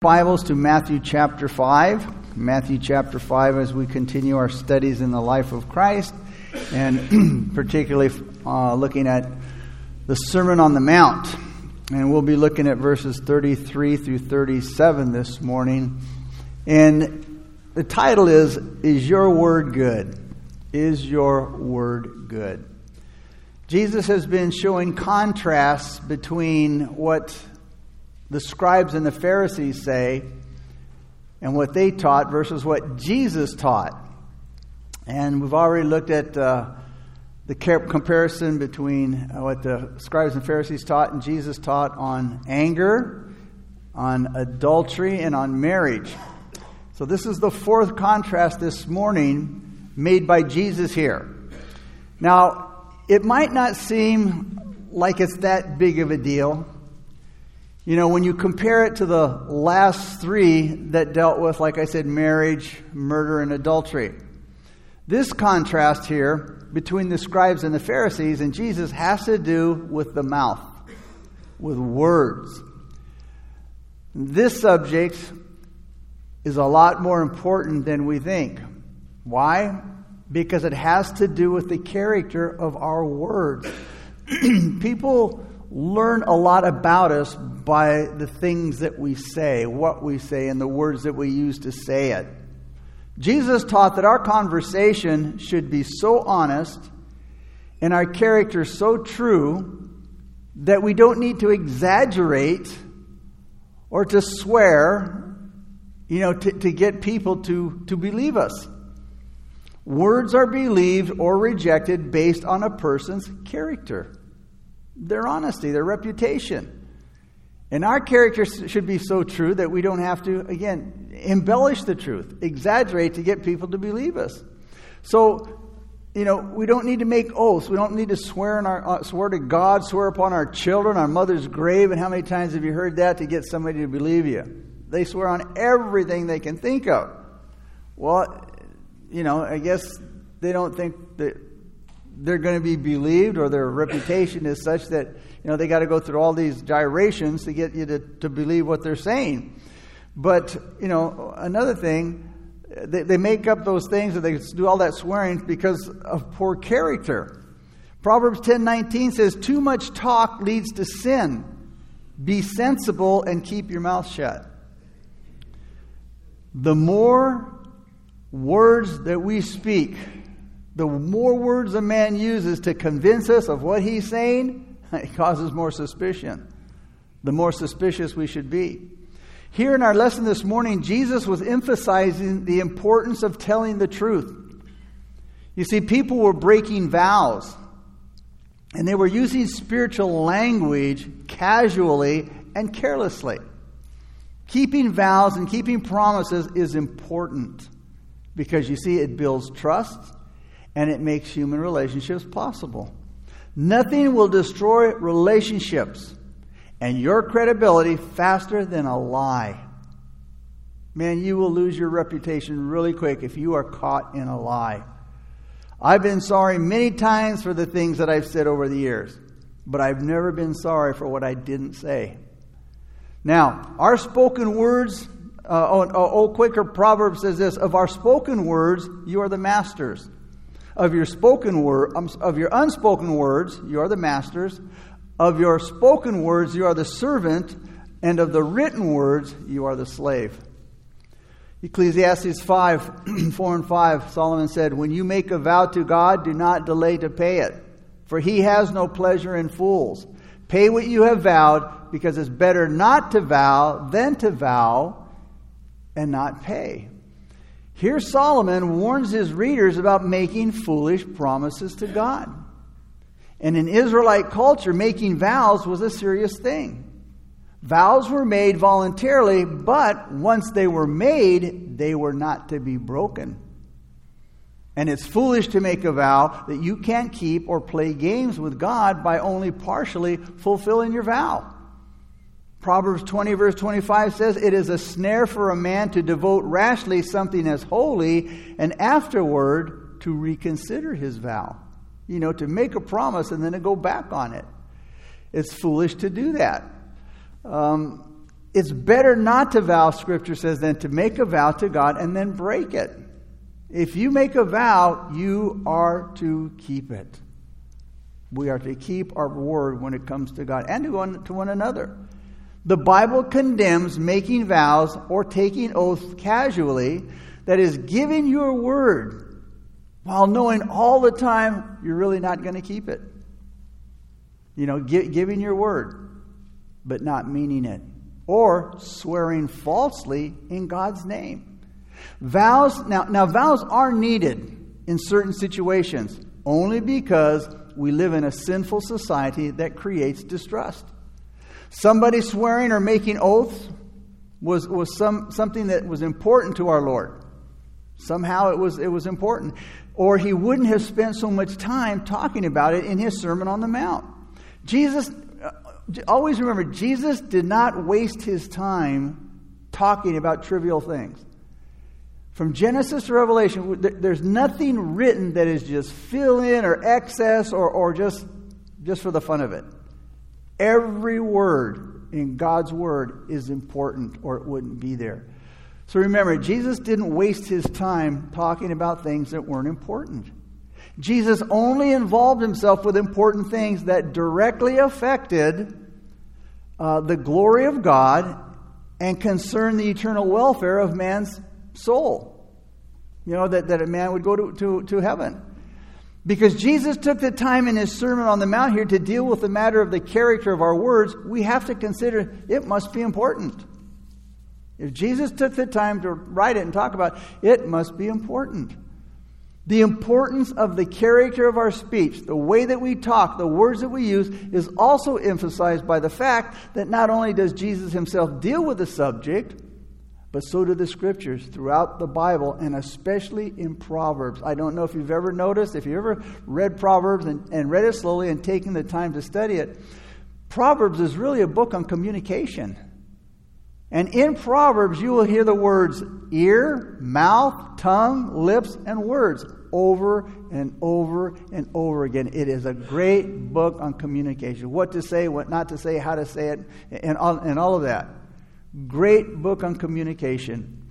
Bibles to Matthew chapter 5. Matthew chapter 5 as we continue our studies in the life of Christ and particularly uh, looking at the Sermon on the Mount. And we'll be looking at verses 33 through 37 this morning. And the title is Is Your Word Good? Is Your Word Good? Jesus has been showing contrasts between what the scribes and the Pharisees say and what they taught versus what Jesus taught. And we've already looked at uh, the comparison between uh, what the scribes and Pharisees taught and Jesus taught on anger, on adultery, and on marriage. So, this is the fourth contrast this morning made by Jesus here. Now, it might not seem like it's that big of a deal you know, when you compare it to the last three that dealt with, like I said, marriage, murder, and adultery, this contrast here between the scribes and the Pharisees and Jesus has to do with the mouth, with words. This subject is a lot more important than we think. Why? Because it has to do with the character of our words. People learn a lot about us by the things that we say, what we say, and the words that we use to say it. Jesus taught that our conversation should be so honest and our character so true that we don't need to exaggerate or to swear, you know, to, to get people to, to believe us. Words are believed or rejected based on a person's character their honesty, their reputation. And our character should be so true that we don't have to, again, embellish the truth, exaggerate to get people to believe us. So, you know, we don't need to make oaths. We don't need to swear, in our, uh, swear to God, swear upon our children, our mother's grave. And how many times have you heard that to get somebody to believe you? They swear on everything they can think of. Well, you know, I guess they don't think that they're going to be believed or their reputation is such that you know they got to go through all these gyrations to get you to, to believe what they're saying. But you know another thing they, they make up those things and they do all that swearing because of poor character. Proverbs 10.19 says too much talk leads to sin. Be sensible and keep your mouth shut. The more words that we speak the more words a man uses to convince us of what he's saying, it causes more suspicion. The more suspicious we should be. Here in our lesson this morning, Jesus was emphasizing the importance of telling the truth. You see, people were breaking vows, and they were using spiritual language casually and carelessly. Keeping vows and keeping promises is important because you see, it builds trust and it makes human relationships possible. Nothing will destroy relationships and your credibility faster than a lie. Man, you will lose your reputation really quick if you are caught in a lie. I've been sorry many times for the things that I've said over the years, but I've never been sorry for what I didn't say. Now, our spoken words, uh, oh, oh, old Quaker proverb says this of our spoken words, you are the masters. Of your spoken word, um, of your unspoken words, you are the masters. Of your spoken words, you are the servant, and of the written words, you are the slave. Ecclesiastes 5 4 and 5, Solomon said, When you make a vow to God, do not delay to pay it, for he has no pleasure in fools. Pay what you have vowed, because it's better not to vow than to vow and not pay. Here, Solomon warns his readers about making foolish promises to God. And in Israelite culture, making vows was a serious thing. Vows were made voluntarily, but once they were made, they were not to be broken. And it's foolish to make a vow that you can't keep or play games with God by only partially fulfilling your vow. Proverbs 20, verse 25 says, It is a snare for a man to devote rashly something as holy and afterward to reconsider his vow. You know, to make a promise and then to go back on it. It's foolish to do that. Um, it's better not to vow, Scripture says, than to make a vow to God and then break it. If you make a vow, you are to keep it. We are to keep our word when it comes to God and to one, to one another. The Bible condemns making vows or taking oaths casually, that is, giving your word while knowing all the time you're really not going to keep it. You know, giving your word, but not meaning it. Or swearing falsely in God's name. Vows, now, now vows are needed in certain situations only because we live in a sinful society that creates distrust. Somebody swearing or making oaths was, was some, something that was important to our Lord. Somehow it was, it was important. Or he wouldn't have spent so much time talking about it in his Sermon on the Mount. Jesus, uh, always remember, Jesus did not waste his time talking about trivial things. From Genesis to Revelation, there's nothing written that is just fill in or excess or, or just, just for the fun of it. Every word in God's word is important or it wouldn't be there. So remember, Jesus didn't waste his time talking about things that weren't important. Jesus only involved himself with important things that directly affected uh, the glory of God and concerned the eternal welfare of man's soul. You know, that, that a man would go to, to, to heaven. Because Jesus took the time in his Sermon on the Mount here to deal with the matter of the character of our words, we have to consider it must be important. If Jesus took the time to write it and talk about it, it must be important. The importance of the character of our speech, the way that we talk, the words that we use, is also emphasized by the fact that not only does Jesus himself deal with the subject, but so do the scriptures throughout the Bible and especially in Proverbs. I don't know if you've ever noticed, if you ever read Proverbs and, and read it slowly and taken the time to study it, Proverbs is really a book on communication. And in Proverbs, you will hear the words ear, mouth, tongue, lips, and words over and over and over again. It is a great book on communication what to say, what not to say, how to say it, and all, and all of that. Great book on communication.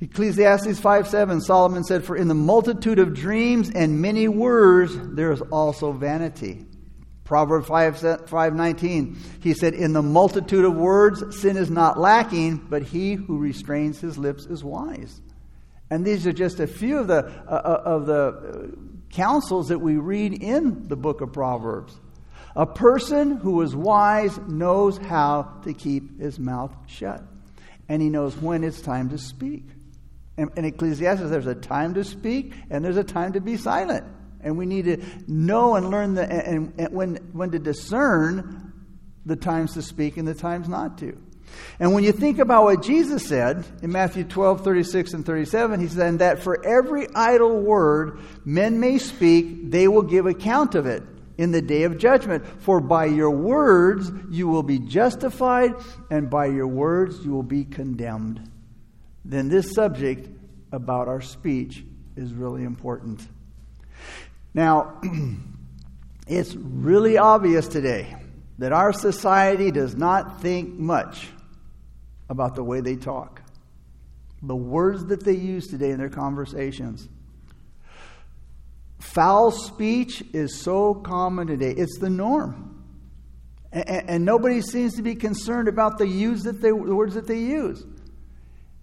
Ecclesiastes 5 7, Solomon said, For in the multitude of dreams and many words, there is also vanity. Proverbs 5, 5 19, he said, In the multitude of words, sin is not lacking, but he who restrains his lips is wise. And these are just a few of the, uh, uh, of the counsels that we read in the book of Proverbs. A person who is wise knows how to keep his mouth shut, and he knows when it's time to speak. In, in Ecclesiastes, there's a time to speak and there's a time to be silent. And we need to know and learn the, and, and when, when to discern the times to speak and the times not to. And when you think about what Jesus said in Matthew 12, 36 and 37, he said, that for every idle word men may speak, they will give account of it in the day of judgment. For by your words you will be justified, and by your words you will be condemned. Then this subject about our speech is really important. Now, it's really obvious today that our society does not think much about the way they talk, the words that they use today in their conversations. Foul speech is so common today, it's the norm. And, and, nobody seems to be concerned about the use that they, the words that they use.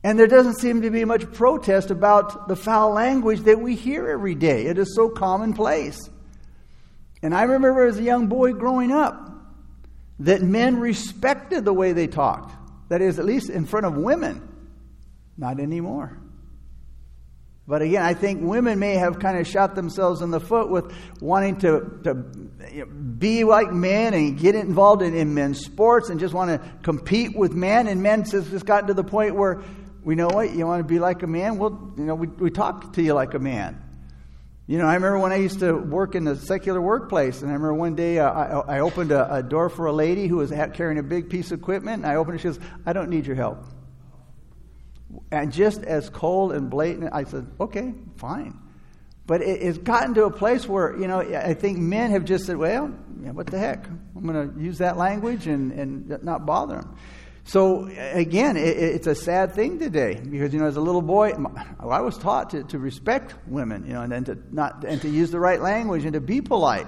And there doesn't seem to be much protest about the foul language that we hear every day. It is so commonplace. And I remember as a young boy growing up that men respected the way they talked. That is, at least in front of women. Not anymore. But again, I think women may have kind of shot themselves in the foot with wanting to, to be like men and get involved in, in men's sports and just want to compete with men. And men has just gotten to the point where we know what you want to be like a man. Well, you know, we, we talk to you like a man. You know, I remember when I used to work in the secular workplace, and I remember one day uh, I, I, opened a, a, door for a lady who was carrying a big piece of equipment, and I opened it. She goes, "I don't need your help." And just as cold and blatant, I said, "Okay, fine." But it, it's gotten to a place where you know I think men have just said, "Well, yeah, what the heck? I'm going to use that language and, and not bother them." So again, it, it's a sad thing today because you know, as a little boy, I was taught to, to respect women, you know, and, and to not and to use the right language and to be polite.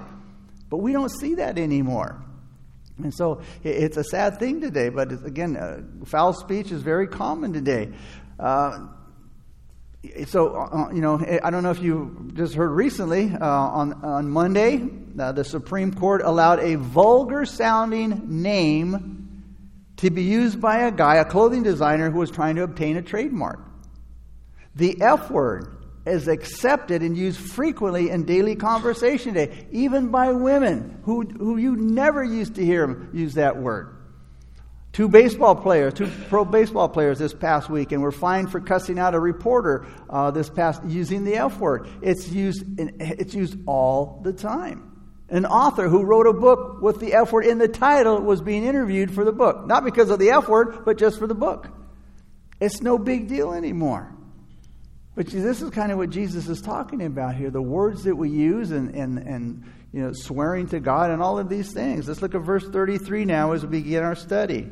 But we don't see that anymore. And so it's a sad thing today, but again, uh, foul speech is very common today. Uh, so, uh, you know, I don't know if you just heard recently uh, on, on Monday, uh, the Supreme Court allowed a vulgar sounding name to be used by a guy, a clothing designer, who was trying to obtain a trademark. The F word is accepted and used frequently in daily conversation today, even by women who, who you never used to hear use that word. Two baseball players, two pro baseball players this past week, and were fined for cussing out a reporter uh, this past using the F word. It's used, in, it's used all the time. An author who wrote a book with the F word in the title was being interviewed for the book, not because of the F word, but just for the book. It's no big deal anymore. But this is kind of what Jesus is talking about here the words that we use and, and, and you know, swearing to God and all of these things. Let's look at verse 33 now as we begin our study.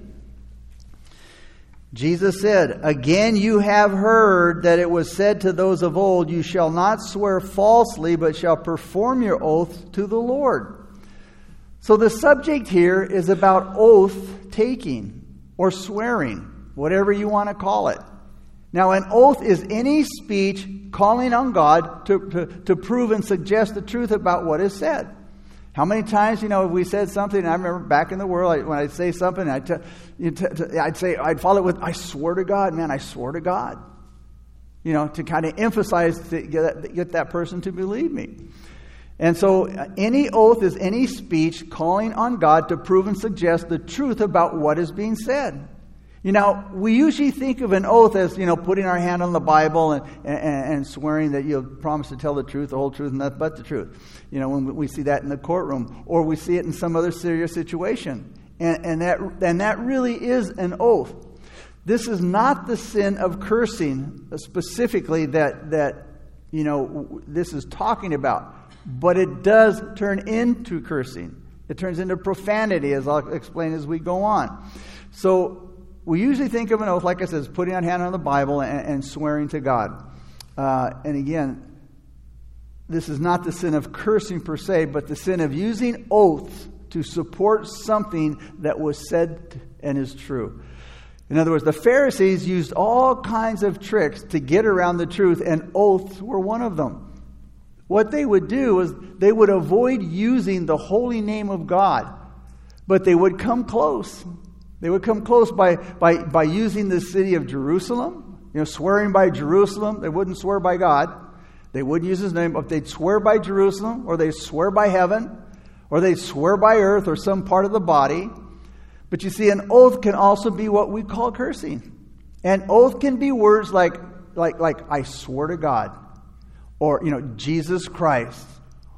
Jesus said, Again, you have heard that it was said to those of old, You shall not swear falsely, but shall perform your oath to the Lord. So the subject here is about oath taking or swearing, whatever you want to call it. Now, an oath is any speech calling on God to, to, to prove and suggest the truth about what is said. How many times, you know, we said something, I remember back in the world, I, when I'd say something, I'd, t- t- I'd say, I'd follow it with, I swear to God, man, I swear to God. You know, to kind of emphasize, to get that, get that person to believe me. And so, uh, any oath is any speech calling on God to prove and suggest the truth about what is being said. You know, we usually think of an oath as, you know, putting our hand on the Bible and, and, and, swearing that you'll promise to tell the truth, the whole truth, and nothing but the truth. You know, when we see that in the courtroom, or we see it in some other serious situation. And, and, that, and that really is an oath. This is not the sin of cursing specifically that, that, you know, this is talking about, but it does turn into cursing. It turns into profanity, as I'll explain as we go on. So, we usually think of an oath, like I said, as putting a hand on the Bible and, and swearing to God. Uh, and again, this is not the sin of cursing per se, but the sin of using oaths to support something that was said and is true. In other words, the Pharisees used all kinds of tricks to get around the truth, and oaths were one of them. What they would do is they would avoid using the holy name of God, but they would come close. They would come close by, by, by using the city of Jerusalem, you know, swearing by Jerusalem. They wouldn't swear by God. They wouldn't use his name, but they'd swear by Jerusalem, or they'd swear by heaven, or they'd swear by earth or some part of the body. But you see, an oath can also be what we call cursing. An oath can be words like, like, like I swear to God, or, you know, Jesus Christ.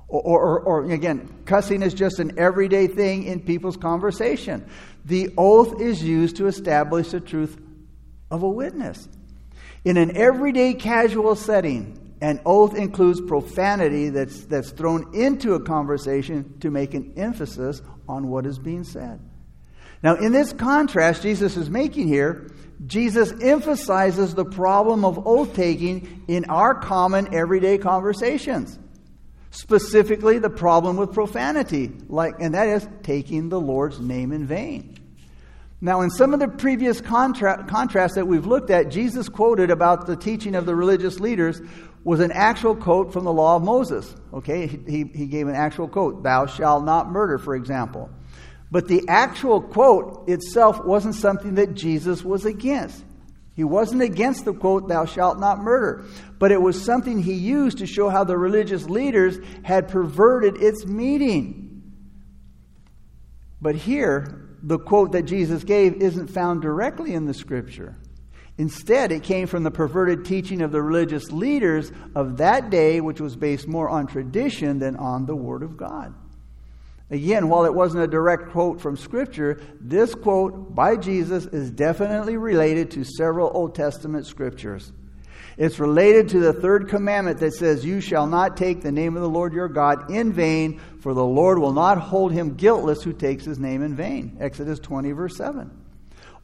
Or, or, or, again, cussing is just an everyday thing in people's conversation. The oath is used to establish the truth of a witness. In an everyday casual setting, an oath includes profanity that's, that's thrown into a conversation to make an emphasis on what is being said. Now, in this contrast Jesus is making here, Jesus emphasizes the problem of oath taking in our common everyday conversations. Specifically, the problem with profanity, like, and that is taking the Lord's name in vain. Now, in some of the previous contra- contrasts that we've looked at, Jesus quoted about the teaching of the religious leaders was an actual quote from the law of Moses. Okay, he, he gave an actual quote, Thou shalt not murder, for example. But the actual quote itself wasn't something that Jesus was against. He wasn't against the quote, Thou shalt not murder, but it was something he used to show how the religious leaders had perverted its meaning. But here, the quote that Jesus gave isn't found directly in the scripture. Instead, it came from the perverted teaching of the religious leaders of that day, which was based more on tradition than on the Word of God. Again, while it wasn't a direct quote from Scripture, this quote by Jesus is definitely related to several Old Testament scriptures. It's related to the third commandment that says, You shall not take the name of the Lord your God in vain, for the Lord will not hold him guiltless who takes his name in vain. Exodus 20, verse 7.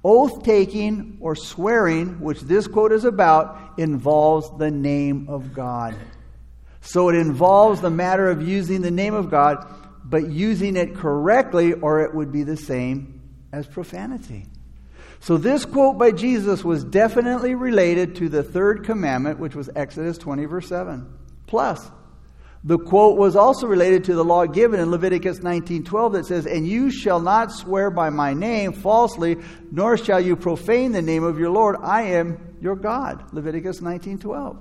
Oath taking or swearing, which this quote is about, involves the name of God. So it involves the matter of using the name of God, but using it correctly, or it would be the same as profanity. So this quote by Jesus was definitely related to the third commandment, which was Exodus 20, verse 7. Plus, the quote was also related to the law given in Leviticus 19:12 that says, "And you shall not swear by my name falsely, nor shall you profane the name of your Lord. I am your God." Leviticus 19:12.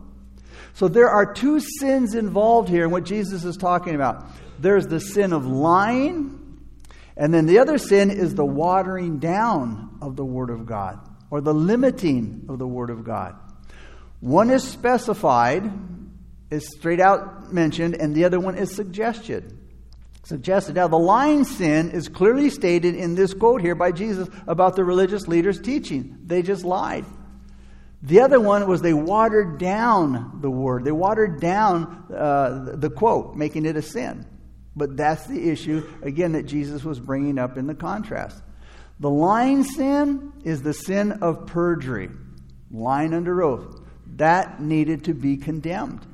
So there are two sins involved here in what Jesus is talking about. There's the sin of lying, and then the other sin is the watering down of the word of God or the limiting of the word of God. One is specified is straight out mentioned, and the other one is suggested. Suggested. Now, the lying sin is clearly stated in this quote here by Jesus about the religious leaders' teaching. They just lied. The other one was they watered down the word. They watered down uh, the quote, making it a sin. But that's the issue, again, that Jesus was bringing up in the contrast. The lying sin is the sin of perjury, lying under oath. That needed to be condemned.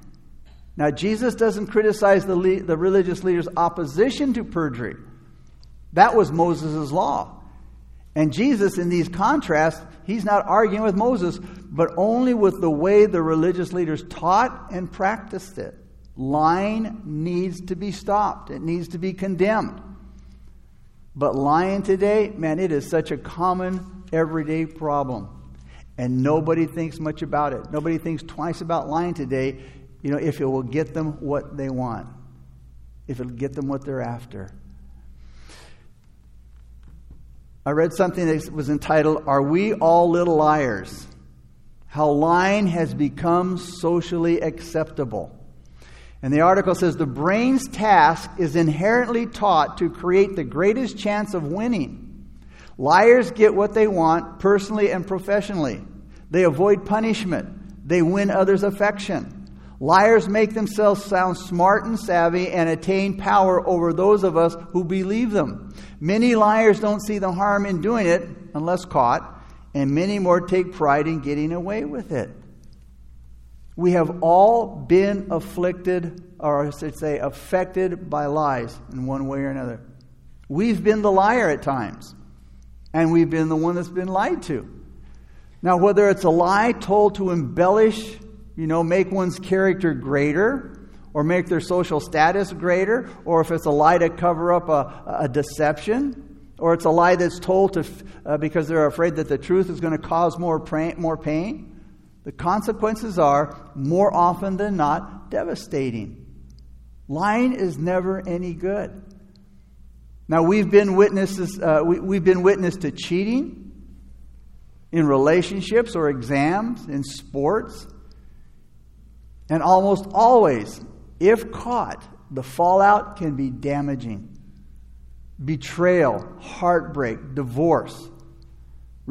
Now, Jesus doesn't criticize the, le- the religious leaders' opposition to perjury. That was Moses' law. And Jesus, in these contrasts, he's not arguing with Moses, but only with the way the religious leaders taught and practiced it. Lying needs to be stopped, it needs to be condemned. But lying today, man, it is such a common, everyday problem. And nobody thinks much about it. Nobody thinks twice about lying today you know, if it will get them what they want, if it'll get them what they're after. I read something that was entitled, Are We All Little Liars? How Lying Has Become Socially Acceptable. And the article says the brain's task is inherently taught to create the greatest chance of winning. Liars get what they want personally and professionally. They avoid punishment. They win others' affection. Liars make themselves sound smart and savvy and attain power over those of us who believe them. Many liars don't see the harm in doing it unless caught, and many more take pride in getting away with it. We have all been afflicted, or I should say, affected by lies in one way or another. We've been the liar at times, and we've been the one that's been lied to. Now, whether it's a lie told to embellish you know, make one's character greater or make their social status greater, or if it's a lie to cover up a, a deception, or it's a lie that's told to, uh, because they're afraid that the truth is going to cause more, pra- more pain, the consequences are, more often than not, devastating. Lying is never any good. Now, we've been witnesses, uh, we, we've been witness to cheating in relationships or exams, in sports, and almost always, if caught, the fallout can be damaging. Betrayal, heartbreak, divorce,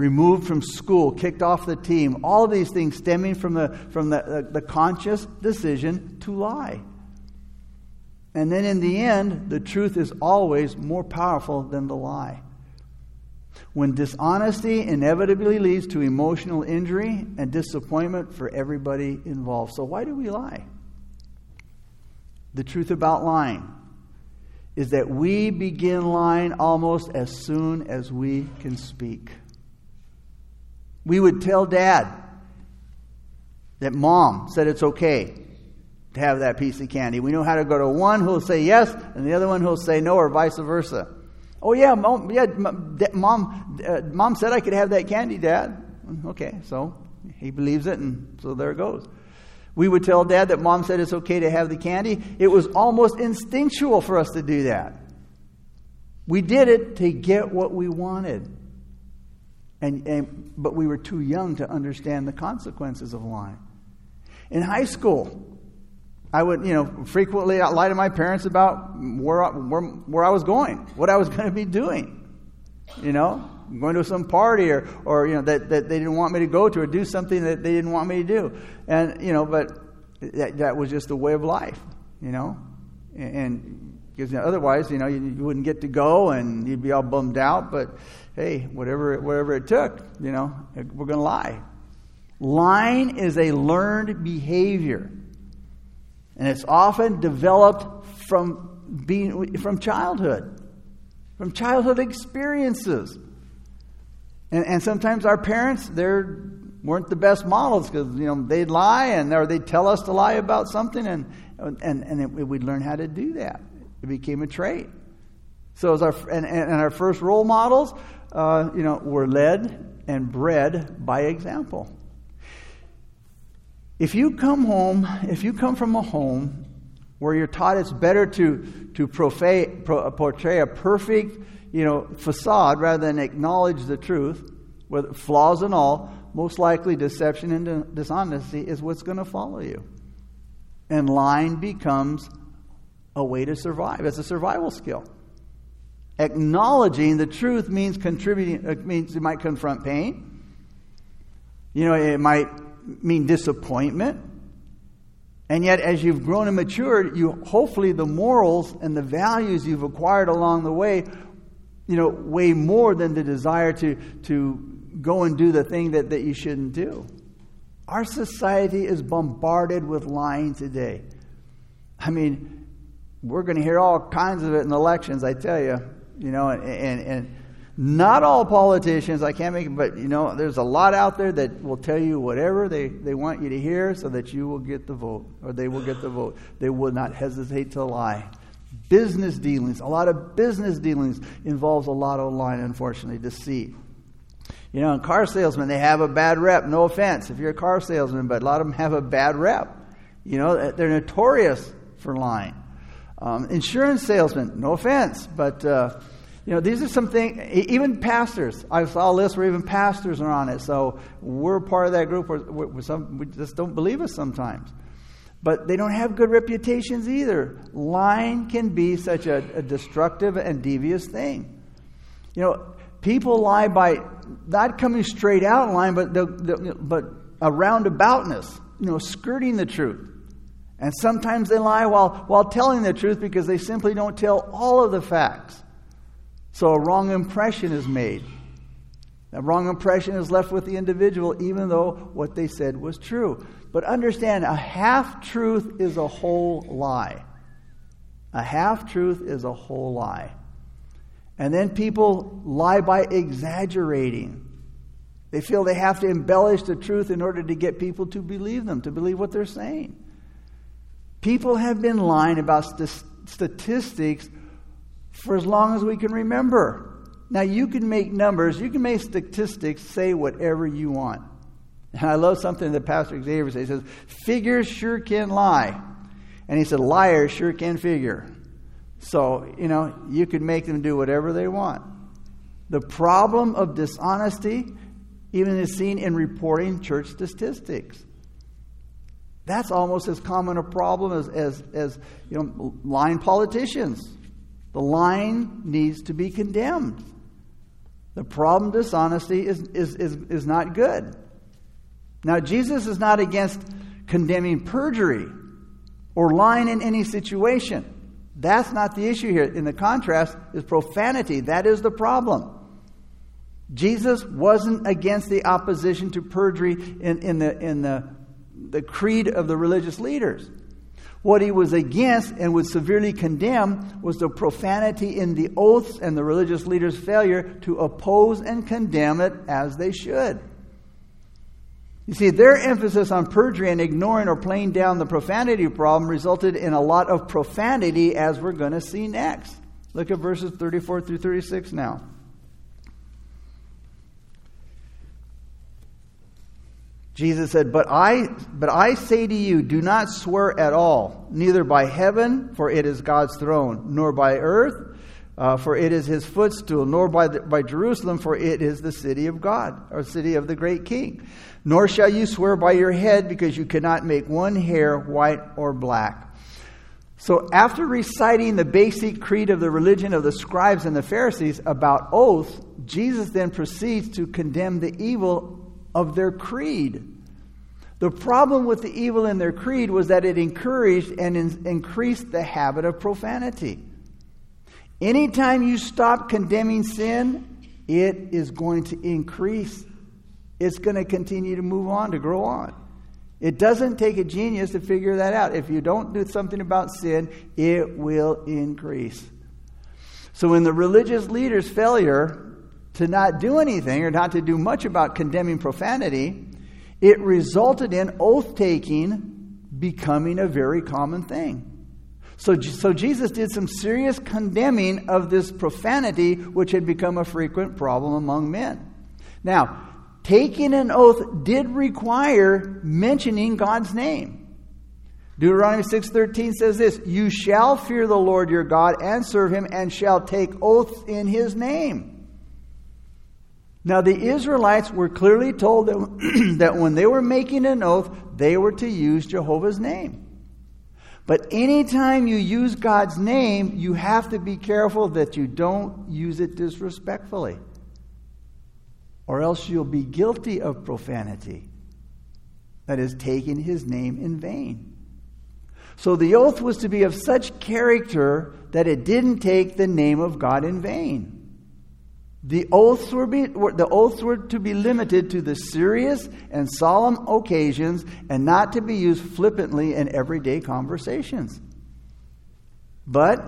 removed from school, kicked off the team, all of these things stemming from the, from the, the, the conscious decision to lie. And then in the end, the truth is always more powerful than the lie when dishonesty inevitably leads to emotional injury and disappointment for everybody involved. So, why do we lie? The truth about lying is that we begin lying almost as soon as we can speak. We would tell dad that mom said it's okay to have that piece of candy. We know how to go to one who'll say yes and the other one who'll say no, or vice versa. Oh yeah, mom, yeah, mom, uh, mom said I could have that candy, Dad. Okay, so he believes it, and so there it goes. We would tell Dad that Mom said it's okay to have the candy. It was almost instinctual for us to do that. We did it to get what we wanted, and, and but we were too young to understand the consequences of lying. In high school, I would, you know, frequently lie to my parents about where I, where, where I was going, what I was going to be doing. You know, going to some party or, or you know, that, that they didn't want me to go to or do something that they didn't want me to do. And, you know, but that, that was just the way of life, you know. And, and because otherwise, you know, you, you, wouldn't get to go and you'd be all bummed out. But hey, whatever, whatever it took, you know, we're going to lie. Lying is a learned behavior, and it's often developed from being from childhood, from childhood experiences. And, and sometimes our parents, they're weren't the best models because you know they'd lie and or they'd tell us to lie about something and and and it, we'd learn how to do that. It became a trait. So as our and, and our first role models, uh, you know, were led and bred by example. If you come home, if you come from a home where you're taught it's better to to pro, portray a perfect, you know, facade rather than acknowledge the truth, with flaws and all, most likely deception and dishonesty is what's going to follow you. And lying becomes a way to survive. It's a survival skill. Acknowledging the truth means contributing, it means it might confront pain. You know, it might mean disappointment. And yet, as you've grown and matured, you hopefully the morals and the values you've acquired along the way, you know, weigh more than the desire to, to go and do the thing that, that you shouldn't do. Our society is bombarded with lying today. I mean, we're going to hear all kinds of it in elections, I tell you. You know, and, and, and not all politicians, I can't make but you know, there's a lot out there that will tell you whatever they, they want you to hear so that you will get the vote, or they will get the vote. They will not hesitate to lie. Business dealings, a lot of business dealings involves a lot of lying, unfortunately, deceit. You know, and car salesmen, they have a bad rep. No offense if you're a car salesman, but a lot of them have a bad rep. You know, they're notorious for lying. Um, insurance salesmen, no offense, but, uh, you know, these are some things, even pastors. I saw a list where even pastors are on it. So we're part of that group where, where some, we just don't believe us sometimes. But they don't have good reputations either. Lying can be such a, a destructive and devious thing. You know, people lie by not coming straight out in line, but, but a roundaboutness, you know, skirting the truth. And sometimes they lie while, while telling the truth because they simply don't tell all of the facts. So a wrong impression is made. That wrong impression is left with the individual, even though what they said was true. But understand, a half truth is a whole lie. A half truth is a whole lie. And then people lie by exaggerating. They feel they have to embellish the truth in order to get people to believe them, to believe what they're saying. People have been lying about st- statistics for as long as we can remember. Now, you can make numbers, you can make statistics say whatever you want. And I love something that Pastor Xavier says. He says, Figures sure can lie. And he said, Liars sure can figure. So, you know, you could make them do whatever they want. The problem of dishonesty even is seen in reporting church statistics. That's almost as common a problem as, as, as you know, lying politicians. The lying needs to be condemned. The problem dishonesty is, is, is, is not good. Now, Jesus is not against condemning perjury or lying in any situation. That's not the issue here. In the contrast is profanity. That is the problem. Jesus wasn't against the opposition to perjury in, in, the, in the, the creed of the religious leaders. What he was against and would severely condemn was the profanity in the oaths and the religious leaders' failure to oppose and condemn it as they should. You see, their emphasis on perjury and ignoring or playing down the profanity problem resulted in a lot of profanity, as we're going to see next. Look at verses 34 through 36 now. Jesus said, but I, but I say to you, do not swear at all, neither by heaven, for it is God's throne, nor by earth, uh, for it is his footstool, nor by, the, by Jerusalem, for it is the city of God, or city of the great king. Nor shall you swear by your head, because you cannot make one hair white or black. So, after reciting the basic creed of the religion of the scribes and the Pharisees about oaths, Jesus then proceeds to condemn the evil of their creed. The problem with the evil in their creed was that it encouraged and in- increased the habit of profanity. Anytime you stop condemning sin, it is going to increase. It's going to continue to move on, to grow on. It doesn't take a genius to figure that out. If you don't do something about sin, it will increase. So, in the religious leader's failure to not do anything or not to do much about condemning profanity, it resulted in oath taking becoming a very common thing. So, so Jesus did some serious condemning of this profanity, which had become a frequent problem among men. Now, taking an oath did require mentioning God's name. Deuteronomy 6:13 says this, "You shall fear the Lord your God and serve him and shall take oaths in his name." Now the Israelites were clearly told that, that when they were making an oath, they were to use Jehovah's name. But anytime you use God's name, you have to be careful that you don't use it disrespectfully, or else you'll be guilty of profanity. That is, taking his name in vain. So the oath was to be of such character that it didn't take the name of God in vain. The oaths were, be, the oaths were to be limited to the serious and solemn occasions and not to be used flippantly in everyday conversations. But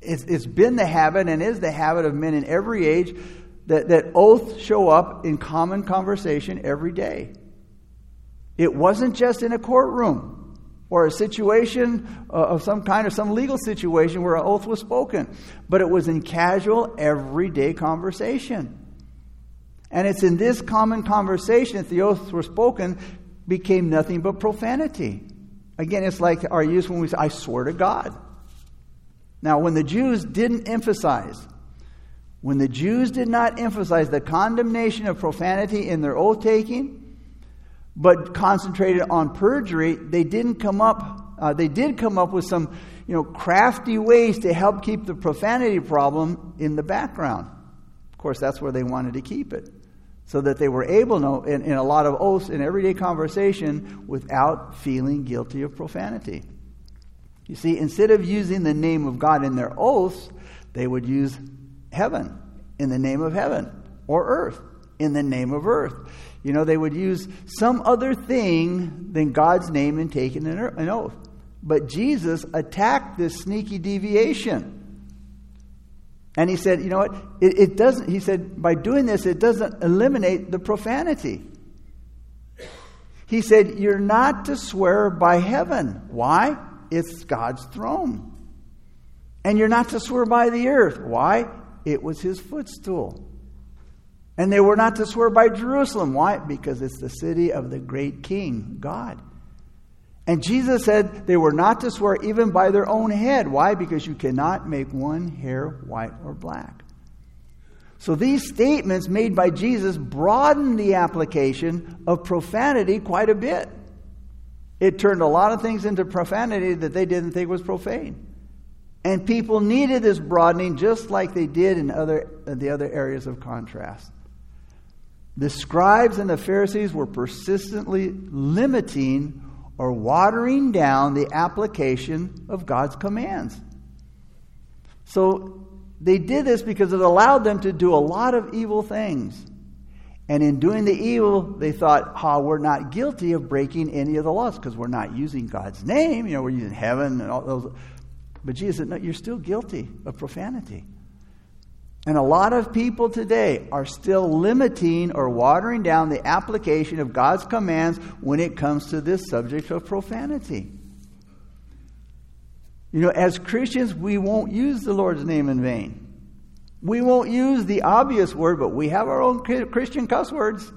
it's, it's been the habit and is the habit of men in every age that, that oaths show up in common conversation every day. It wasn't just in a courtroom or a situation uh, of some kind or some legal situation where an oath was spoken, but it was in casual, everyday conversation. And it's in this common conversation that the oaths were spoken became nothing but profanity. Again, it's like our use when we say, I swear to God. Now, when the Jews didn't emphasize, when the Jews did not emphasize the condemnation of profanity in their oath taking, but concentrated on perjury, they didn't come up, uh, they did come up with some, you know, crafty ways to help keep the profanity problem in the background. Of course, that's where they wanted to keep it. So that they were able to, in, in a lot of oaths in everyday conversation, without feeling guilty of profanity. You see, instead of using the name of God in their oaths, they would use heaven in the name of heaven, or earth in the name of earth. You know, they would use some other thing than God's name in taking an oath. But Jesus attacked this sneaky deviation. And he said, you know what? It, it, doesn't, he said, by doing this, it doesn't eliminate the profanity. He said, you're not to swear by heaven. Why? It's God's throne. And you're not to swear by the earth. Why? It was his footstool. And they were not to swear by Jerusalem. Why? Because it's the city of the great king, God. And Jesus said they were not to swear even by their own head. Why? Because you cannot make one hair white or black. So these statements made by Jesus broadened the application of profanity quite a bit. It turned a lot of things into profanity that they didn't think was profane. And people needed this broadening just like they did in other, the other areas of contrast. The scribes and the Pharisees were persistently limiting or watering down the application of God's commands. So they did this because it allowed them to do a lot of evil things. And in doing the evil, they thought, oh, we're not guilty of breaking any of the laws because we're not using God's name. You know, we're using heaven and all those. But Jesus said, no, you're still guilty of profanity. And a lot of people today are still limiting or watering down the application of God's commands when it comes to this subject of profanity. You know, as Christians, we won't use the Lord's name in vain. We won't use the obvious word, but we have our own Christian cuss words,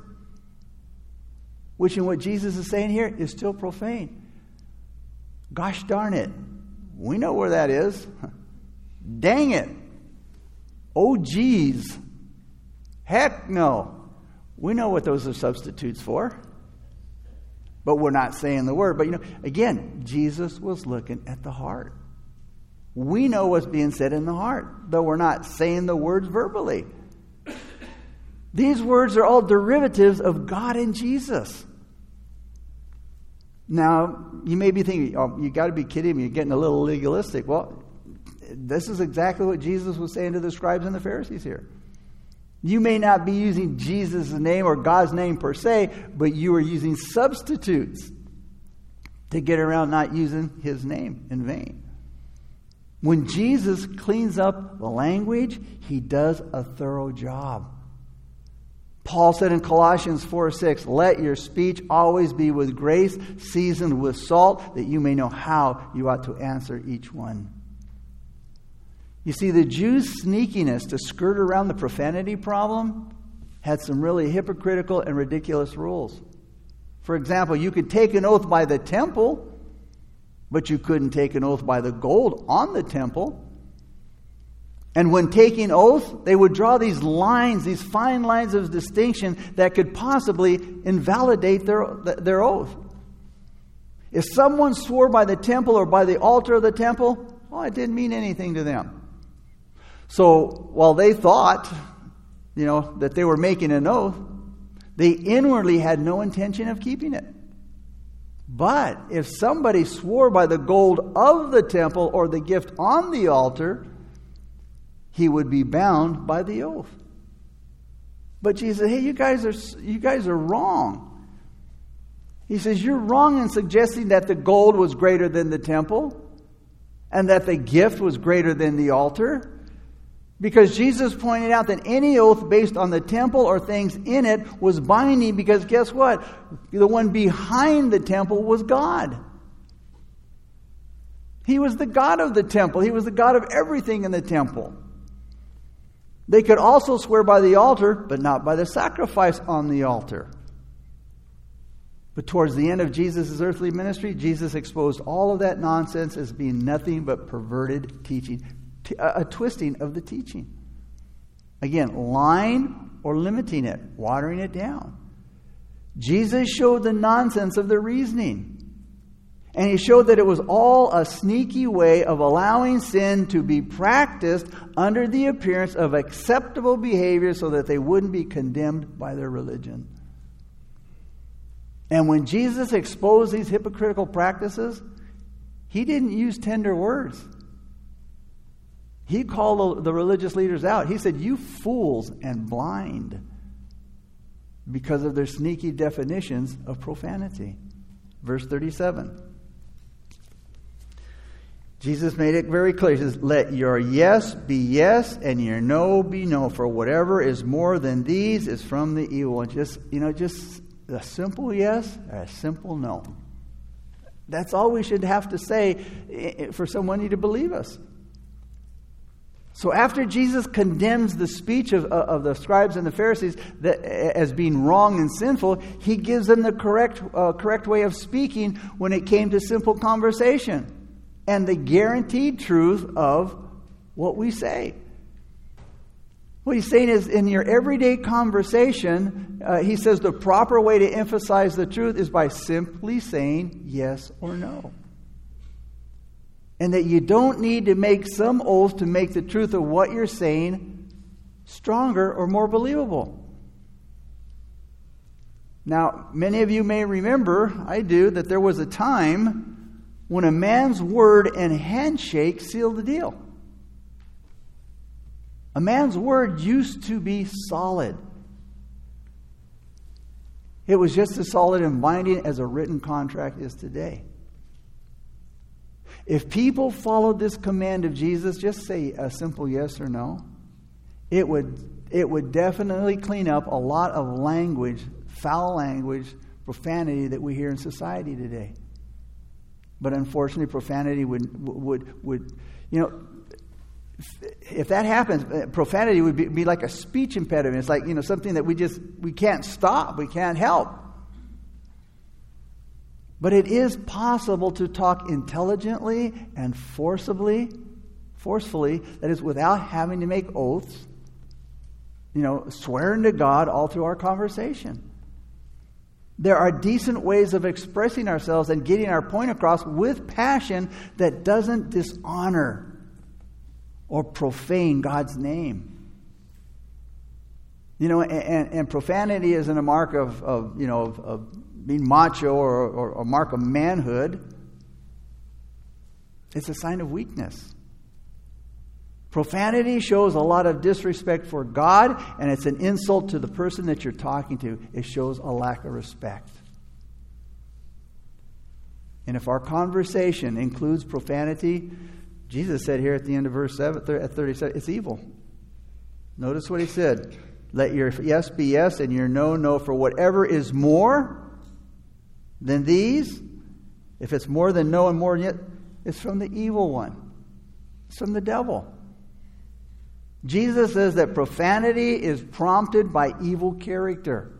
which, in what Jesus is saying here, is still profane. Gosh darn it. We know where that is. Dang it. Oh, geez. Heck no. We know what those are substitutes for. But we're not saying the word. But you know, again, Jesus was looking at the heart. We know what's being said in the heart, though we're not saying the words verbally. These words are all derivatives of God and Jesus. Now, you may be thinking, oh, you got to be kidding me, you're getting a little legalistic. Well, this is exactly what Jesus was saying to the scribes and the Pharisees here. You may not be using Jesus' name or God's name per se, but you are using substitutes to get around not using his name in vain. When Jesus cleans up the language, he does a thorough job. Paul said in Colossians 4 6, Let your speech always be with grace, seasoned with salt, that you may know how you ought to answer each one. You see, the Jews' sneakiness to skirt around the profanity problem had some really hypocritical and ridiculous rules. For example, you could take an oath by the temple, but you couldn't take an oath by the gold on the temple. And when taking oath, they would draw these lines, these fine lines of distinction that could possibly invalidate their, their oath. If someone swore by the temple or by the altar of the temple, well, it didn't mean anything to them. So while they thought, you know, that they were making an oath, they inwardly had no intention of keeping it. But if somebody swore by the gold of the temple or the gift on the altar, he would be bound by the oath. But Jesus said, "Hey, you guys are you guys are wrong." He says, "You're wrong in suggesting that the gold was greater than the temple and that the gift was greater than the altar." Because Jesus pointed out that any oath based on the temple or things in it was binding because guess what? The one behind the temple was God. He was the God of the temple. He was the God of everything in the temple. They could also swear by the altar, but not by the sacrifice on the altar. But towards the end of Jesus' earthly ministry, Jesus exposed all of that nonsense as being nothing but perverted teaching, a twisting of the teaching. Again, lying or limiting it, watering it down. Jesus showed the nonsense of the reasoning. And he showed that it was all a sneaky way of allowing sin to be practiced under the appearance of acceptable behavior so that they wouldn't be condemned by their religion. And when Jesus exposed these hypocritical practices, he didn't use tender words. He called the religious leaders out. He said, You fools and blind, because of their sneaky definitions of profanity. Verse 37. Jesus made it very clear. He says, Let your yes be yes and your no be no, for whatever is more than these is from the evil. Just, you know, just a simple yes or a simple no. That's all we should have to say for someone to believe us. So after Jesus condemns the speech of, of the scribes and the Pharisees that, as being wrong and sinful, he gives them the correct, uh, correct way of speaking when it came to simple conversation and the guaranteed truth of what we say. What he's saying is, in your everyday conversation, uh, he says the proper way to emphasize the truth is by simply saying yes or no. And that you don't need to make some oath to make the truth of what you're saying stronger or more believable. Now, many of you may remember, I do, that there was a time when a man's word and handshake sealed the deal. A man's word used to be solid. It was just as solid and binding as a written contract is today. If people followed this command of Jesus, just say a simple yes or no, it would, it would definitely clean up a lot of language, foul language, profanity that we hear in society today. But unfortunately, profanity would, would, would you know, if that happens, profanity would be, be, like a speech impediment. It's like, you know, something that we just, we can't stop, we can't help. But it is possible to talk intelligently and forcibly, forcefully, that is, without having to make oaths, you know, swearing to God all through our conversation. There are decent ways of expressing ourselves and getting our point across with passion that doesn't dishonor or profane God's name. You know, and, and profanity isn't a mark of, of you know, of, of being macho or, or a mark of manhood. It's a sign of weakness. Profanity shows a lot of disrespect for God, and it's an insult to the person that you're talking to. It shows a lack of respect. And if our conversation includes profanity, Jesus said here at the end of verse 7, at 37, it's evil. Notice what he said. Let your yes be yes and your no, no. For whatever is more than these, if it's more than no and more than yet, it's from the evil one. It's from the devil. Jesus says that profanity is prompted by evil character.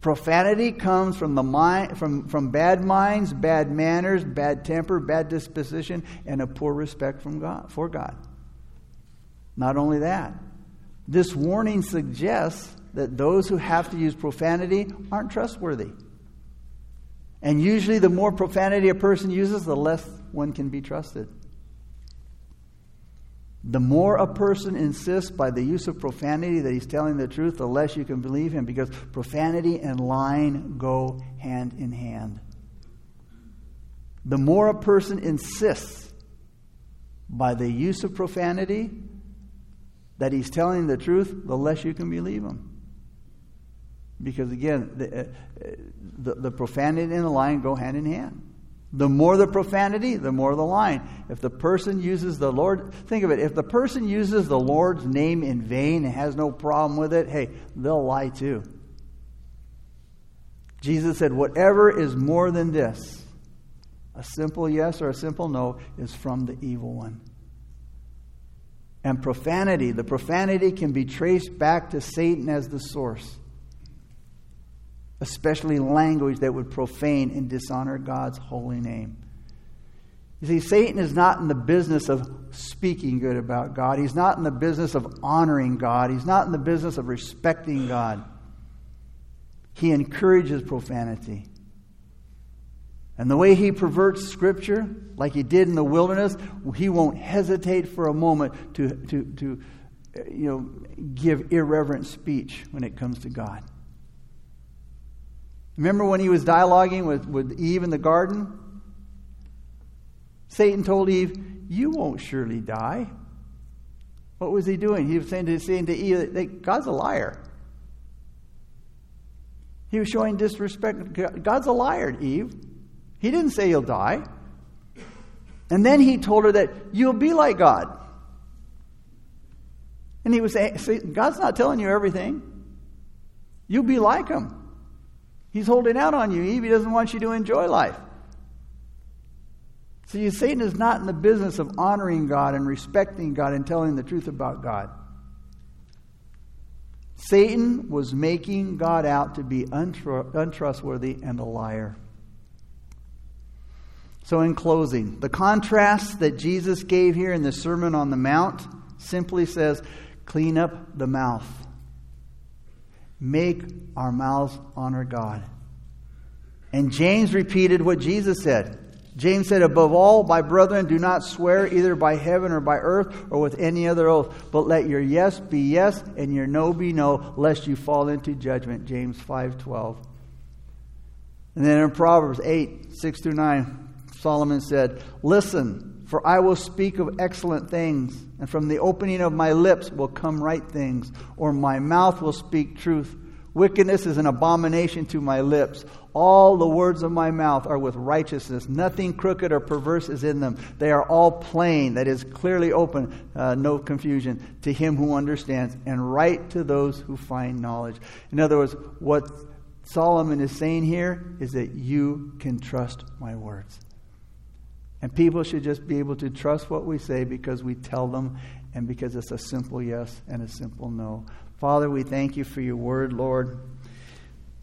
Profanity comes from the mind, from, from bad minds, bad manners, bad temper, bad disposition, and a poor respect from God for God. Not only that, this warning suggests that those who have to use profanity aren't trustworthy. And usually, the more profanity a person uses, the less one can be trusted. The more a person insists by the use of profanity that he's telling the truth, the less you can believe him because profanity and lying go hand in hand. The more a person insists by the use of profanity that he's telling the truth, the less you can believe him. Because again, the, uh, the, the profanity and the lying go hand in hand. The more the profanity, the more the lying. If the person uses the Lord, think of it, if the person uses the Lord's name in vain and has no problem with it, hey, they'll lie too. Jesus said, whatever is more than this, a simple yes or a simple no, is from the evil one. And profanity, the profanity can be traced back to Satan as the source especially language that would profane and dishonor God's holy name. You see, Satan is not in the business of speaking good about God. He's not in the business of honoring God. He's not in the business of respecting God. He encourages profanity. And the way he perverts Scripture, like he did in the wilderness, he won't hesitate for a moment to, to, to you know, give irreverent speech when it comes to God. Remember when he was dialoguing with, with Eve in the garden? Satan told Eve, You won't surely die. What was he doing? He was saying to, saying to Eve that God's a liar. He was showing disrespect. God's a liar, Eve. He didn't say you'll die. And then he told her that you'll be like God. And he was saying, God's not telling you everything. You'll be like him. He's holding out on you, Eve. He doesn't want you to enjoy life. See, Satan is not in the business of honoring God and respecting God and telling the truth about God. Satan was making God out to be untru- untrustworthy and a liar. So, in closing, the contrast that Jesus gave here in the Sermon on the Mount simply says clean up the mouth. Make our mouths honor God. And James repeated what Jesus said. James said, Above all, my brethren, do not swear either by heaven or by earth or with any other oath, but let your yes be yes and your no be no, lest you fall into judgment. James 5.12. And then in Proverbs 8, 6 through 9, Solomon said, Listen, for I will speak of excellent things, and from the opening of my lips will come right things, or my mouth will speak truth. Wickedness is an abomination to my lips. All the words of my mouth are with righteousness. Nothing crooked or perverse is in them. They are all plain, that is, clearly open, uh, no confusion, to him who understands, and right to those who find knowledge. In other words, what Solomon is saying here is that you can trust my words. And people should just be able to trust what we say because we tell them and because it's a simple yes and a simple no. Father, we thank you for your word, Lord.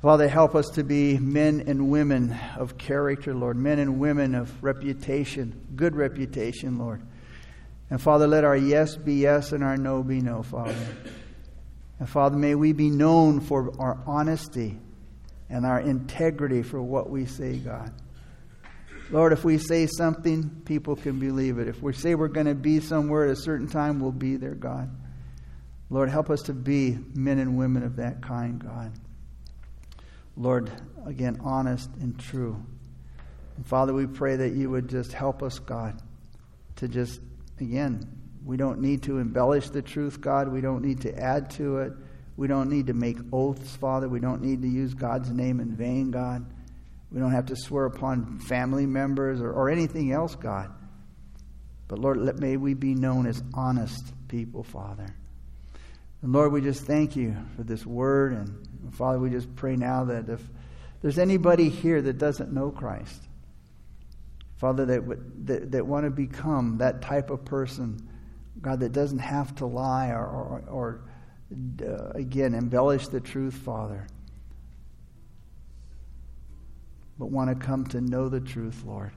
Father, help us to be men and women of character, Lord, men and women of reputation, good reputation, Lord. And Father, let our yes be yes and our no be no, Father. And Father, may we be known for our honesty and our integrity for what we say, God. Lord, if we say something, people can believe it. If we say we're going to be somewhere at a certain time, we'll be there, God. Lord, help us to be men and women of that kind, God. Lord, again, honest and true. And Father, we pray that you would just help us, God, to just, again, We don't need to embellish the truth, God. We don't need to add to it. We don't need to make oaths, Father. We don't need to use God's name in vain, God. We don't have to swear upon family members or, or anything else, God. But Lord, let, may we be known as honest people, Father. And Lord, we just thank you for this word. And Father, we just pray now that if there's anybody here that doesn't know Christ, Father, that, that, that want to become that type of person, God, that doesn't have to lie or, or, or uh, again, embellish the truth, Father, but want to come to know the truth, Lord.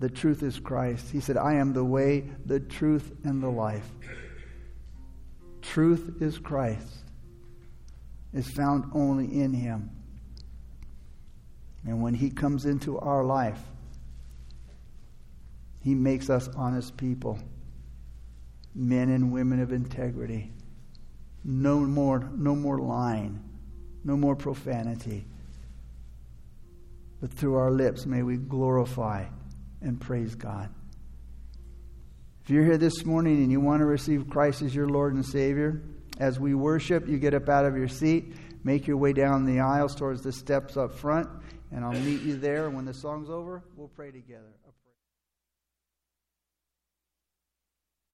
The truth is Christ. He said, I am the way, the truth, and the life. Truth is Christ, is found only in Him. And when He comes into our life, He makes us honest people, men and women of integrity. No more, no more lying, no more profanity. But through our lips, may we glorify and praise God. If you're here this morning and you want to receive Christ as your Lord and Savior, as we worship, you get up out of your seat, make your way down the aisles towards the steps up front, and I'll meet you there. When the song's over, we'll pray together.